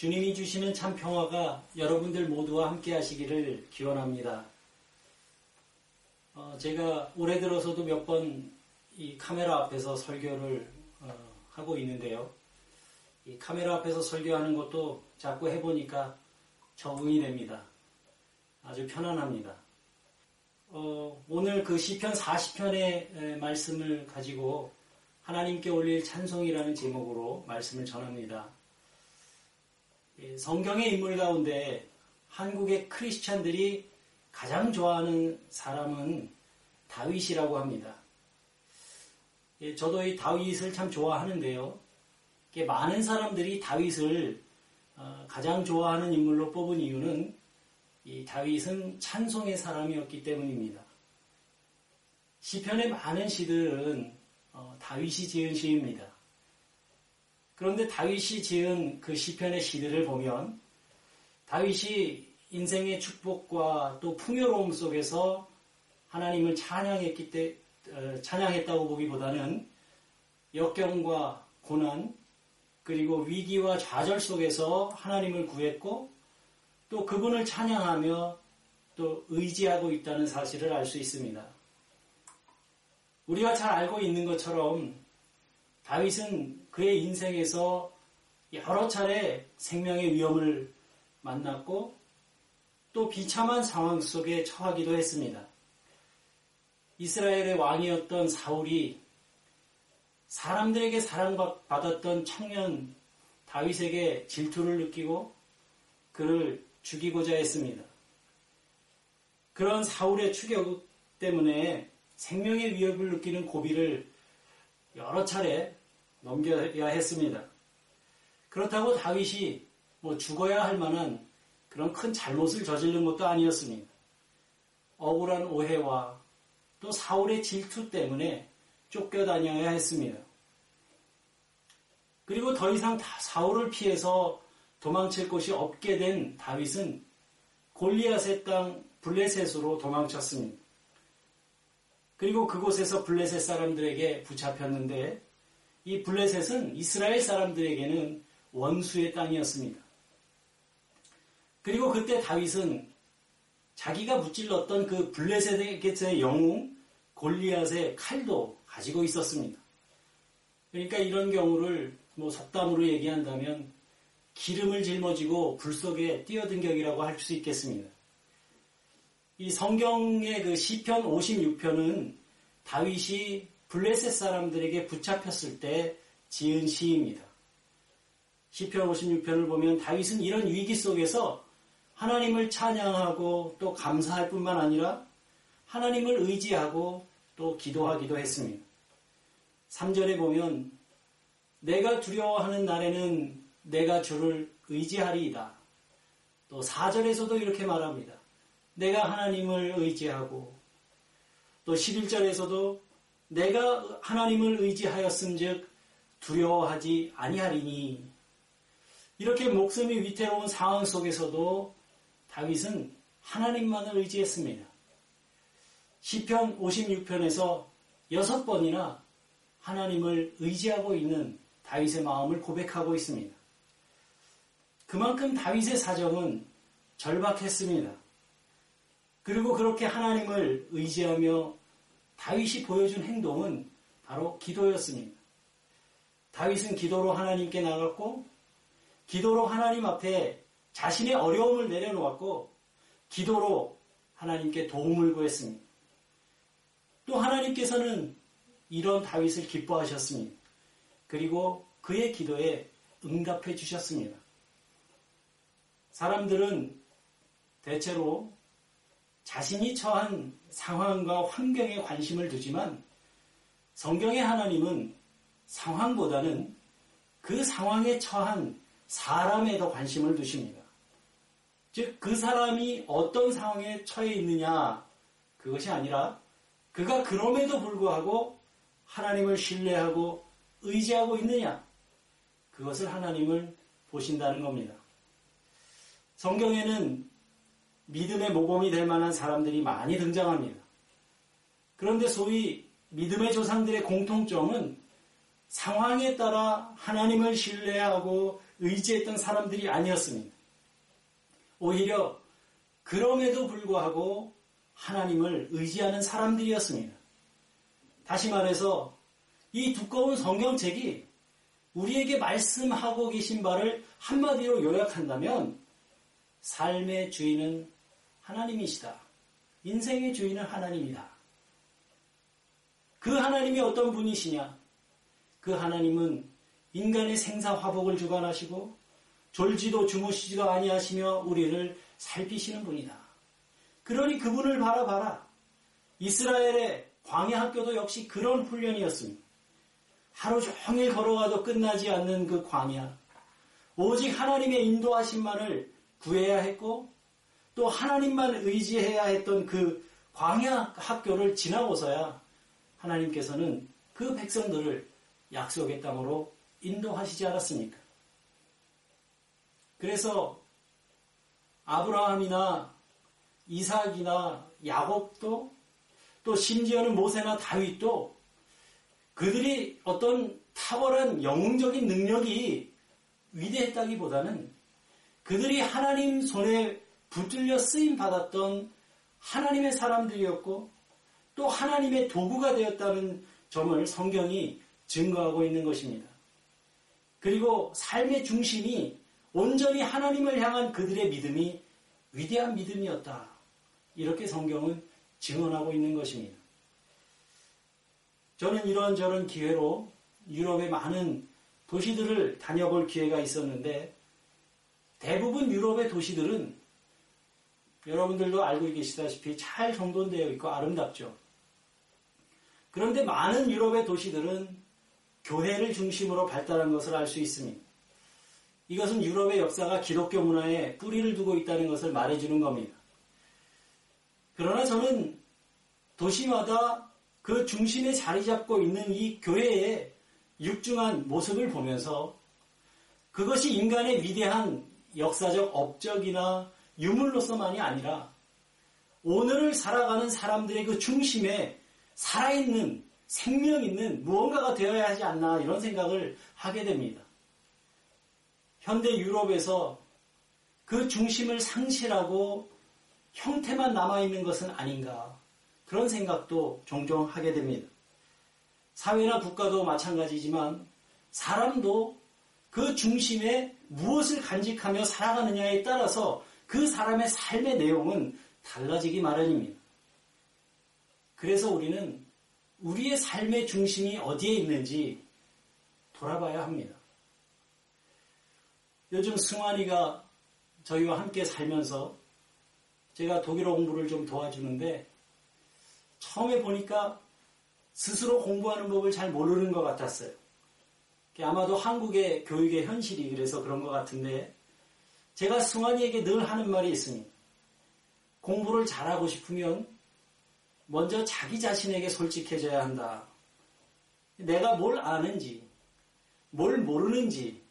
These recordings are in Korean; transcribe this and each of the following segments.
주님이 주시는 참 평화가 여러분들 모두와 함께 하시기를 기원합니다. 어, 제가 올해 들어서도 몇 번 이 카메라 앞에서 설교를 어, 하고 있는데요. 이 카메라 앞에서 설교하는 것도 자꾸 해보니까 적응이 됩니다. 아주 편안합니다. 어, 오늘 그 시편 40편의 말씀을 가지고 하나님께 올릴 찬송이라는 제목으로 말씀을 전합니다. 성경의 인물 가운데 한국의 크리스찬들이 가장 좋아하는 사람은 다윗이라고 합니다. 저도 이 다윗을 참 좋아하는데요. 많은 사람들이 다윗을 어, 가장 좋아하는 인물로 뽑은 이유는 이 다윗은 찬송의 사람이었기 때문입니다. 시편의 많은 시들은 어, 다윗이 지은 시입니다. 그런데 다윗이 지은 그 시편의 시들을 보면 다윗이 인생의 축복과 또 풍요로움 속에서 하나님을 찬양했기 때 어, 찬양했다고 보기보다는 역경과 고난 그리고 위기와 좌절 속에서 하나님을 구했고 또 그분을 찬양하며 또 의지하고 있다는 사실을 알 수 있습니다. 우리가 잘 알고 있는 것처럼 다윗은 그의 인생에서 여러 차례 생명의 위험을 만났고 또 비참한 상황 속에 처하기도 했습니다. 이스라엘의 왕이었던 사울이 사람들에게 사랑받았던 청년 다윗에게 질투를 느끼고 그를 죽이고자 했습니다. 그런 사울의 추격 때문에 생명의 위협을 느끼는 고비를 여러 차례 넘겨야 했습니다. 그렇다고 다윗이 뭐 죽어야 할 만한 그런 큰 잘못을 저지른 것도 아니었습니다. 억울한 오해와 또 사울의 질투 때문에 쫓겨다녀야 했습니다. 그리고 더 이상 사울을 피해서 도망칠 곳이 없게 된 다윗은 골리앗의 땅 블레셋으로 도망쳤습니다. 그리고 그곳에서 블레셋 사람들에게 붙잡혔는데 이 블레셋은 이스라엘 사람들에게는 원수의 땅이었습니다. 그리고 그때 다윗은 자기가 무찔렀던 그 블레셋의 영웅 골리앗의 칼도 가지고 있었습니다. 그러니까 이런 경우를 뭐 속담으로 얘기한다면 기름을 짊어지고 불 속에 뛰어든 격이라고 할 수 있겠습니다. 이 성경의 그 시편 56편은 다윗이 블레셋 사람들에게 붙잡혔을 때 지은 시입니다. 시편 56편을 보면 다윗은 이런 위기 속에서 하나님을 찬양하고 또 감사할 뿐만 아니라 하나님을 의지하고 또 기도하기도 했습니다. 3절에 보면 내가 두려워하는 날에는 내가 주를 의지하리이다. 또 4절에서도 이렇게 말합니다. 내가 하나님을 의지하고 또 11절에서도 내가 하나님을 의지하였음즉 두려워하지 아니하리니 이렇게 목숨이 위태로운 상황 속에서도 다윗은 하나님만을 의지했습니다. 시편 56편에서 여섯 번이나 하나님을 의지하고 있는 다윗의 마음을 고백하고 있습니다. 그만큼 다윗의 사정은 절박했습니다. 그리고 그렇게 하나님을 의지하며 다윗이 보여준 행동은 바로 기도였습니다. 다윗은 기도로 하나님께 나갔고 기도로 하나님 앞에 자신의 어려움을 내려놓았고 기도로 하나님께 도움을 구했습니다. 또 하나님께서는 이런 다윗을 기뻐하셨습니다. 그리고 그의 기도에 응답해 주셨습니다. 사람들은 대체로 자신이 처한 상황과 환경에 관심을 두지만 성경의 하나님은 상황보다는 그 상황에 처한 사람에 더 관심을 두십니다. 즉, 그 사람이 어떤 상황에 처해 있느냐, 그것이 아니라 그가 그럼에도 불구하고 하나님을 신뢰하고 의지하고 있느냐, 그것을 하나님을 보신다는 겁니다. 성경에는 믿음의 모범이 될 만한 사람들이 많이 등장합니다. 그런데 소위 믿음의 조상들의 공통점은 상황에 따라 하나님을 신뢰하고 의지했던 사람들이 아니었습니다. 오히려 그럼에도 불구하고 하나님을 의지하는 사람들이었습니다. 다시 말해서 이 두꺼운 성경책이 우리에게 말씀하고 계신 바를 한마디로 요약한다면 삶의 주인은 하나님이시다. 인생의 주인은 하나님이다. 그 하나님이 어떤 분이시냐? 그 하나님은 인간의 생사 화복을 주관하시고 졸지도 주무시지도 아니하시며 우리를 살피시는 분이다. 그러니 그분을 바라봐라. 이스라엘의 광야 학교도 역시 그런 훈련이었습니다. 하루 종일 걸어가도 끝나지 않는 그 광야. 오직 하나님의 인도하심만을 구해야 했고 또 하나님만 의지해야 했던 그 광야 학교를 지나고서야 하나님께서는 그 백성들을 약속의 땅으로 인도하시지 않았습니까? 그래서 아브라함이나 이삭이나 야곱도 또 심지어는 모세나 다윗도 그들이 어떤 탁월한 영웅적인 능력이 위대했다기보다는 그들이 하나님 손에 붙들려 쓰임 받았던 하나님의 사람들이었고 또 하나님의 도구가 되었다는 점을 성경이 증거하고 있는 것입니다. 그리고 삶의 중심이 온전히 하나님을 향한 그들의 믿음이 위대한 믿음이었다. 이렇게 성경은 증언하고 있는 것입니다. 저는 이런저런 기회로 유럽의 많은 도시들을 다녀볼 기회가 있었는데 대부분 유럽의 도시들은 여러분들도 알고 계시다시피 잘 정돈되어 있고 아름답죠. 그런데 많은 유럽의 도시들은 교회를 중심으로 발달한 것을 알 수 있습니다. 이것은 유럽의 역사가 기독교 문화에 뿌리를 두고 있다는 것을 말해주는 겁니다. 그러나 저는 도시마다 그 중심에 자리 잡고 있는 이 교회의 육중한 모습을 보면서 그것이 인간의 위대한 역사적 업적이나 유물로서만이 아니라 오늘을 살아가는 사람들의 그 중심에 살아있는 생명 있는 무언가가 되어야 하지 않나 이런 생각을 하게 됩니다. 현대 유럽에서 그 중심을 상실하고 형태만 남아있는 것은 아닌가 그런 생각도 종종 하게 됩니다. 사회나 국가도 마찬가지지만 사람도 그 중심에 무엇을 간직하며 살아가느냐에 따라서 그 사람의 삶의 내용은 달라지기 마련입니다. 그래서 우리는 우리의 삶의 중심이 어디에 있는지 돌아봐야 합니다. 요즘 승환이가 저희와 함께 살면서 제가 독일어 공부를 좀 도와주는데 처음에 보니까 스스로 공부하는 법을 잘 모르는 것 같았어요. 아마도 한국의 교육의 현실이 그래서 그런 것 같은데 제가 승환이에게 늘 하는 말이 있습니다. 공부를 잘하고 싶으면 먼저 자기 자신에게 솔직해져야 한다. 내가 뭘 아는지, 뭘 모르는지,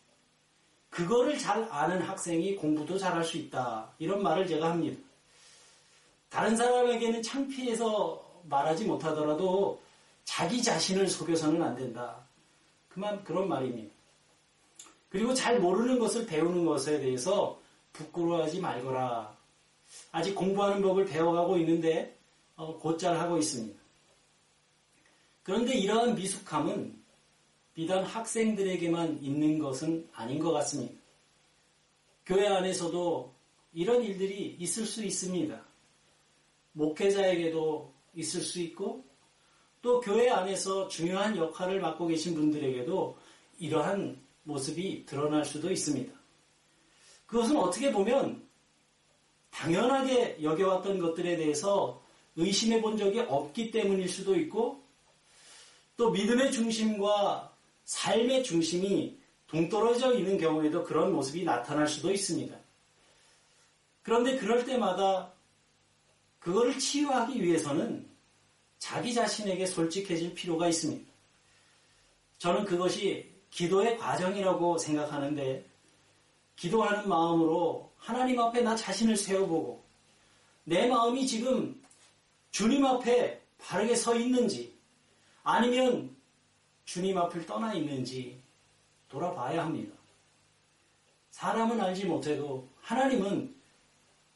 그거를 잘 아는 학생이 공부도 잘할 수 있다. 이런 말을 제가 합니다. 다른 사람에게는 창피해서 말하지 못하더라도 자기 자신을 속여서는 안 된다. 그만 그런 말입니다. 그리고 잘 모르는 것을 배우는 것에 대해서 부끄러워하지 말거라. 아직 공부하는 법을 배워가고 있는데 어, 곧잘 하고 있습니다. 그런데 이러한 미숙함은 비단 학생들에게만 있는 것은 아닌 것 같습니다. 교회 안에서도 이런 일들이 있을 수 있습니다. 목회자에게도 있을 수 있고 또 교회 안에서 중요한 역할을 맡고 계신 분들에게도 이러한 모습이 드러날 수도 있습니다. 그것은 어떻게 보면 당연하게 여겨왔던 것들에 대해서 의심해 본 적이 없기 때문일 수도 있고 또 믿음의 중심과 삶의 중심이 동떨어져 있는 경우에도 그런 모습이 나타날 수도 있습니다. 그런데 그럴 때마다 그거를 치유하기 위해서는 자기 자신에게 솔직해질 필요가 있습니다. 저는 그것이 기도의 과정이라고 생각하는데 기도하는 마음으로 하나님 앞에 나 자신을 세워보고 내 마음이 지금 주님 앞에 바르게 서 있는지 아니면 주님 앞을 떠나 있는지 돌아봐야 합니다. 사람은 알지 못해도 하나님은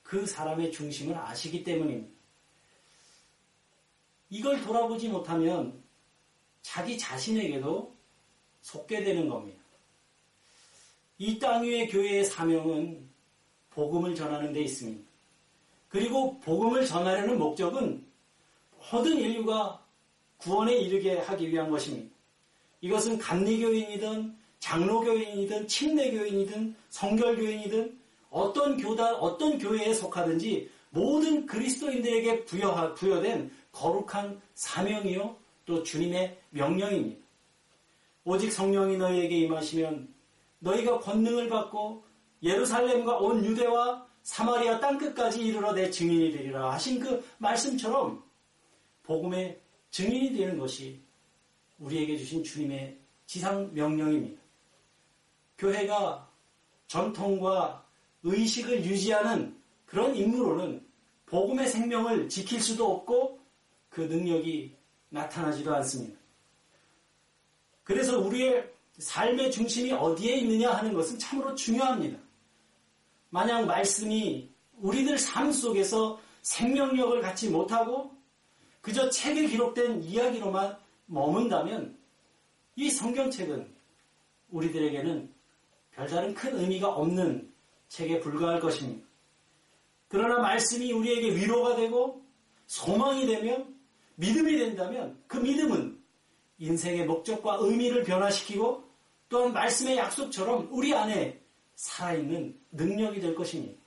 그 사람의 중심을 아시기 때문입니다. 이걸 돌아보지 못하면 자기 자신에게도 속게 되는 겁니다. 이 땅 위의 교회의 사명은 복음을 전하는 데 있습니다. 그리고 복음을 전하려는 목적은 모든 인류가 구원에 이르게 하기 위한 것입니다. 이것은 감리교인이든 장로교인이든 침례교인이든 성결교인이든 어떤 교단, 어떤 교회에 속하든지 모든 그리스도인들에게 부여, 부여된 거룩한 사명이요 또 주님의 명령입니다. 오직 성령이 너희에게 임하시면 너희가 권능을 받고 예루살렘과 온 유대와 사마리아 땅끝까지 이르러 내 증인이 되리라 하신 그 말씀처럼 복음의 증인이 되는 것이 우리에게 주신 주님의 지상 명령입니다. 교회가 전통과 의식을 유지하는 그런 임무로는 복음의 생명을 지킬 수도 없고 그 능력이 나타나지도 않습니다. 그래서 우리의 삶의 중심이 어디에 있느냐 하는 것은 참으로 중요합니다. 만약 말씀이 우리들 삶 속에서 생명력을 갖지 못하고 그저 책에 기록된 이야기로만 머문다면 이 성경책은 우리들에게는 별다른 큰 의미가 없는 책에 불과할 것입니다. 그러나 말씀이 우리에게 위로가 되고 소망이 되면 믿음이 된다면 그 믿음은 인생의 목적과 의미를 변화시키고 또한 말씀의 약속처럼 우리 안에 살아있는 능력이 될 것입니다.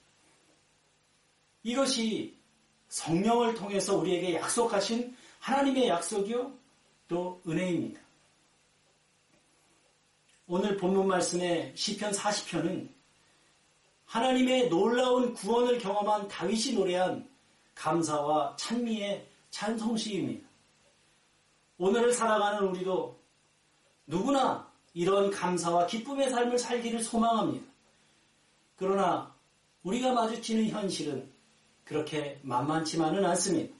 이것이 성령을 통해서 우리에게 약속하신 하나님의 약속이요 또 은혜입니다. 오늘 본문 말씀의 시편 40편은 하나님의 놀라운 구원을 경험한 다윗이 노래한 감사와 찬미의 찬송시입니다. 오늘을 살아가는 우리도 누구나 이런 감사와 기쁨의 삶을 살기를 소망합니다. 그러나 우리가 마주치는 현실은 그렇게 만만치만은 않습니다.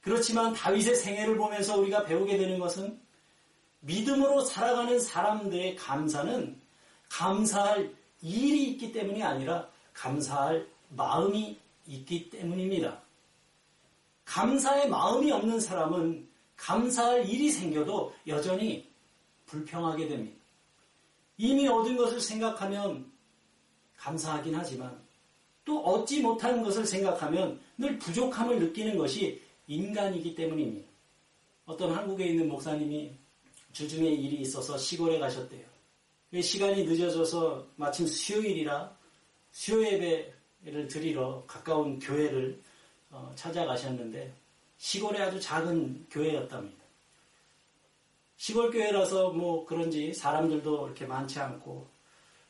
그렇지만 다윗의 생애를 보면서 우리가 배우게 되는 것은 믿음으로 살아가는 사람들의 감사는 감사할 일이 있기 때문이 아니라 감사할 마음이 있기 때문입니다. 감사의 마음이 없는 사람은 감사할 일이 생겨도 여전히 불평하게 됩니다. 이미 얻은 것을 생각하면 감사하긴 하지만 또 얻지 못하는 것을 생각하면 늘 부족함을 느끼는 것이 인간이기 때문입니다. 어떤 한국에 있는 목사님이 주중에 일이 있어서 시골에 가셨대요. 그 시간이 늦어져서 마침 수요일이라 수요 예배를 드리러 가까운 교회를 어, 찾아가셨는데 시골에 아주 작은 교회였답니다. 시골 교회라서 뭐 그런지 사람들도 이렇게 많지 않고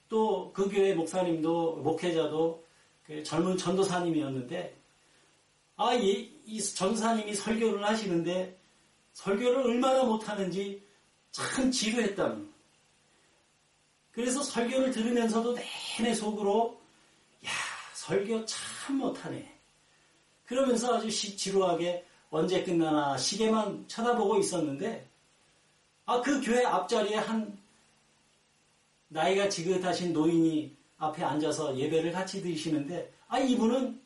또 그 교회 목사님도 목회자도 그 젊은 전도사님이었는데 아, 이, 이 전사님이 설교를 하시는데 설교를 얼마나 못하는지 참 지루했답니다. 그래서 설교를 들으면서도 내내 속으로 야 설교 참 못하네. 그러면서 아주 지루하게 언제 끝나나 시계만 쳐다보고 있었는데 아 그 교회 앞자리에 한 나이가 지긋하신 노인이 앞에 앉아서 예배를 같이 드시는데 아 이분은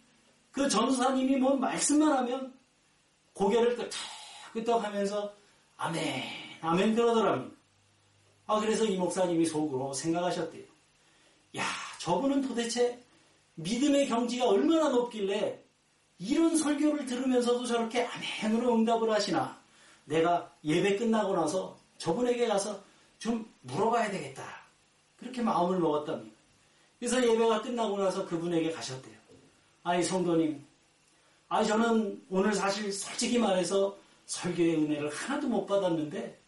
그 전사님이 뭐 말씀만 하면 고개를 끄덕끄덕 하면서 아멘 아멘 그러더랍니다. 아 그래서 이 목사님이 속으로 생각하셨대요. 야 저분은 도대체 믿음의 경지가 얼마나 높길래 이런 설교를 들으면서도 저렇게 아멘으로 응답을 하시나 내가 예배 끝나고 나서 저분에게 가서 좀 물어봐야 되겠다. 그렇게 마음을 먹었답니다. 그래서 예배가 끝나고 나서 그분에게 가셨대요. 아니 성도님, 아니 저는 오늘 사실 솔직히 말해서 설교의 은혜를 하나도 못 받았는데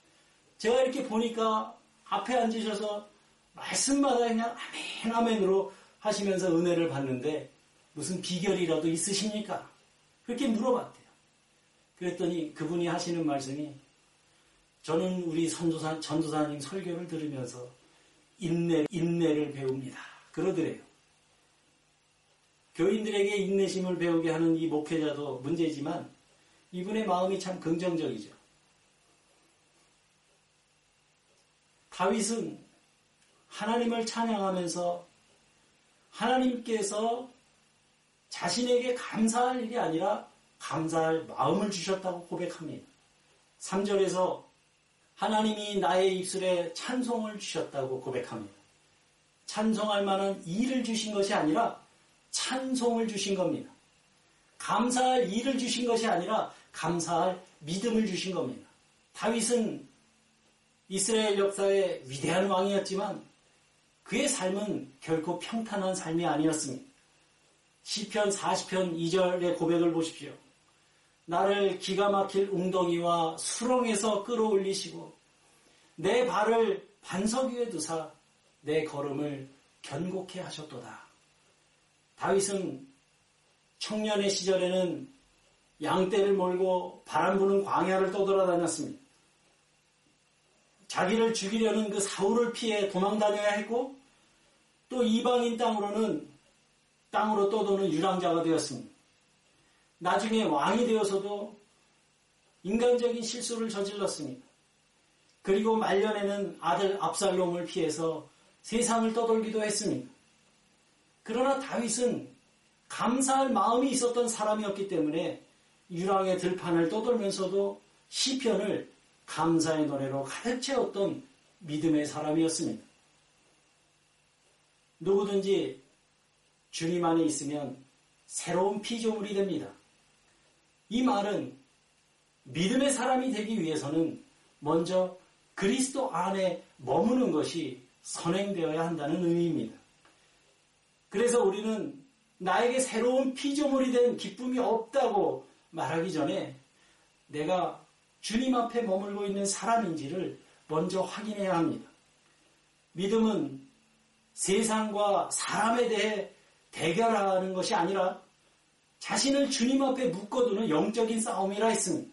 제가 이렇게 보니까 앞에 앉으셔서 말씀마다 그냥 아멘 아멘으로 하시면서 은혜를 받는데 무슨 비결이라도 있으십니까? 그렇게 물어봤대요. 그랬더니 그분이 하시는 말씀이 저는 우리 선도사, 전도사님 설교를 들으면서 인내, 인내를 배웁니다. 그러더래요. 교인들에게 인내심을 배우게 하는 이 목회자도 문제지만 이분의 마음이 참 긍정적이죠. 다윗은 하나님을 찬양하면서 하나님께서 자신에게 감사할 일이 아니라 감사할 마음을 주셨다고 고백합니다. 3절에서 하나님이 나의 입술에 찬송을 주셨다고 고백합니다. 찬송할 만한 일을 주신 것이 아니라 찬송을 주신 겁니다. 감사할 일을 주신 것이 아니라 감사할 믿음을 주신 겁니다. 다윗은 이스라엘 역사의 위대한 왕이었지만 그의 삶은 결코 평탄한 삶이 아니었습니다. 시편 40편 2절의 고백을 보십시오. 나를 기가 막힐 웅덩이와 수렁에서 끌어올리시고 내 발을 반석 위에 두사 내 걸음을 견고케 하셨도다. 다윗은 청년의 시절에는 양떼를 몰고 바람 부는 광야를 떠돌아다녔습니다. 자기를 죽이려는 그 사울을 피해 도망 다녀야 했고 또 이방인 땅으로는 땅으로 떠도는 유랑자가 되었습니다. 나중에 왕이 되어서도 인간적인 실수를 저질렀습니다. 그리고 말년에는 아들 압살롬을 피해서 세상을 떠돌기도 했습니다. 그러나 다윗은 감사할 마음이 있었던 사람이었기 때문에 유랑의 들판을 떠돌면서도 시편을 감사의 노래로 가득 채웠던 믿음의 사람이었습니다. 누구든지 주님 안에 있으면 새로운 피조물이 됩니다. 이 말은 믿음의 사람이 되기 위해서는 먼저 그리스도 안에 머무는 것이 선행되어야 한다는 의미입니다. 그래서 우리는 나에게 새로운 피조물이 된 기쁨이 없다고 말하기 전에 내가 주님 앞에 머물고 있는 사람인지를 먼저 확인해야 합니다. 믿음은 세상과 사람에 대해 대결하는 것이 아니라 자신을 주님 앞에 묶어두는 영적인 싸움이라 했습니다.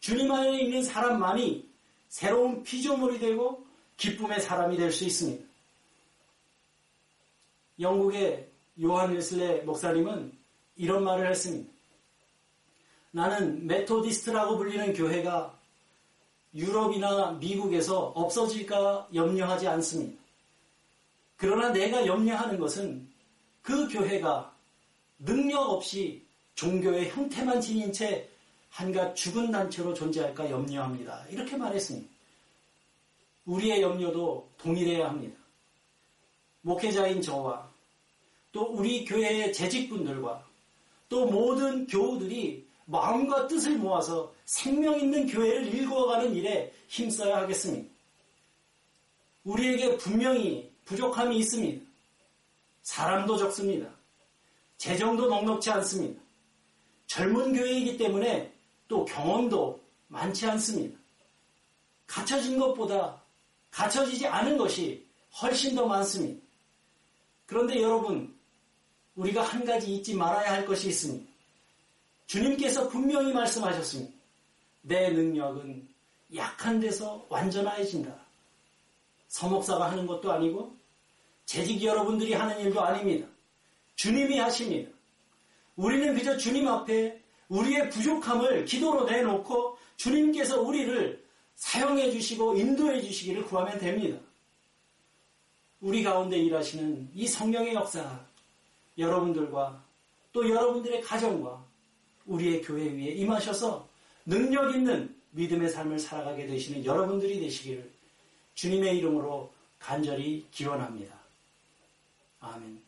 주님 안에 있는 사람만이 새로운 피조물이 되고 기쁨의 사람이 될 수 있습니다. 영국의 요한 웨슬레 목사님은 이런 말을 했습니다. 나는 메토디스트라고 불리는 교회가 유럽이나 미국에서 없어질까 염려하지 않습니다. 그러나 내가 염려하는 것은 그 교회가 능력 없이 종교의 형태만 지닌 채 한갓 죽은 단체로 존재할까 염려합니다. 이렇게 말했습니다. 우리의 염려도 동일해야 합니다. 목회자인 저와 또 우리 교회의 재직분들과 또 모든 교우들이 마음과 뜻을 모아서 생명 있는 교회를 일구어가는 일에 힘써야 하겠습니다. 우리에게 분명히 부족함이 있습니다. 사람도 적습니다. 재정도 넉넉지 않습니다. 젊은 교회이기 때문에 또 경험도 많지 않습니다. 갖춰진 것보다 갖춰지지 않은 것이 훨씬 더 많습니다. 그런데 여러분, 우리가 한 가지 잊지 말아야 할 것이 있습니다. 주님께서 분명히 말씀하셨습니다. 내 능력은 약한 데서 완전해진다. 서목사가 하는 것도 아니고 재직 여러분들이 하는 일도 아닙니다. 주님이 하십니다. 우리는 그저 주님 앞에 우리의 부족함을 기도로 내놓고 주님께서 우리를 사용해 주시고 인도해 주시기를 구하면 됩니다. 우리 가운데 일하시는 이 성령의 역사 여러분들과 또 여러분들의 가정과 우리의 교회 위에 임하셔서 능력 있는 믿음의 삶을 살아가게 되시는 여러분들이 되시기를 주님의 이름으로 간절히 기원합니다. 아멘.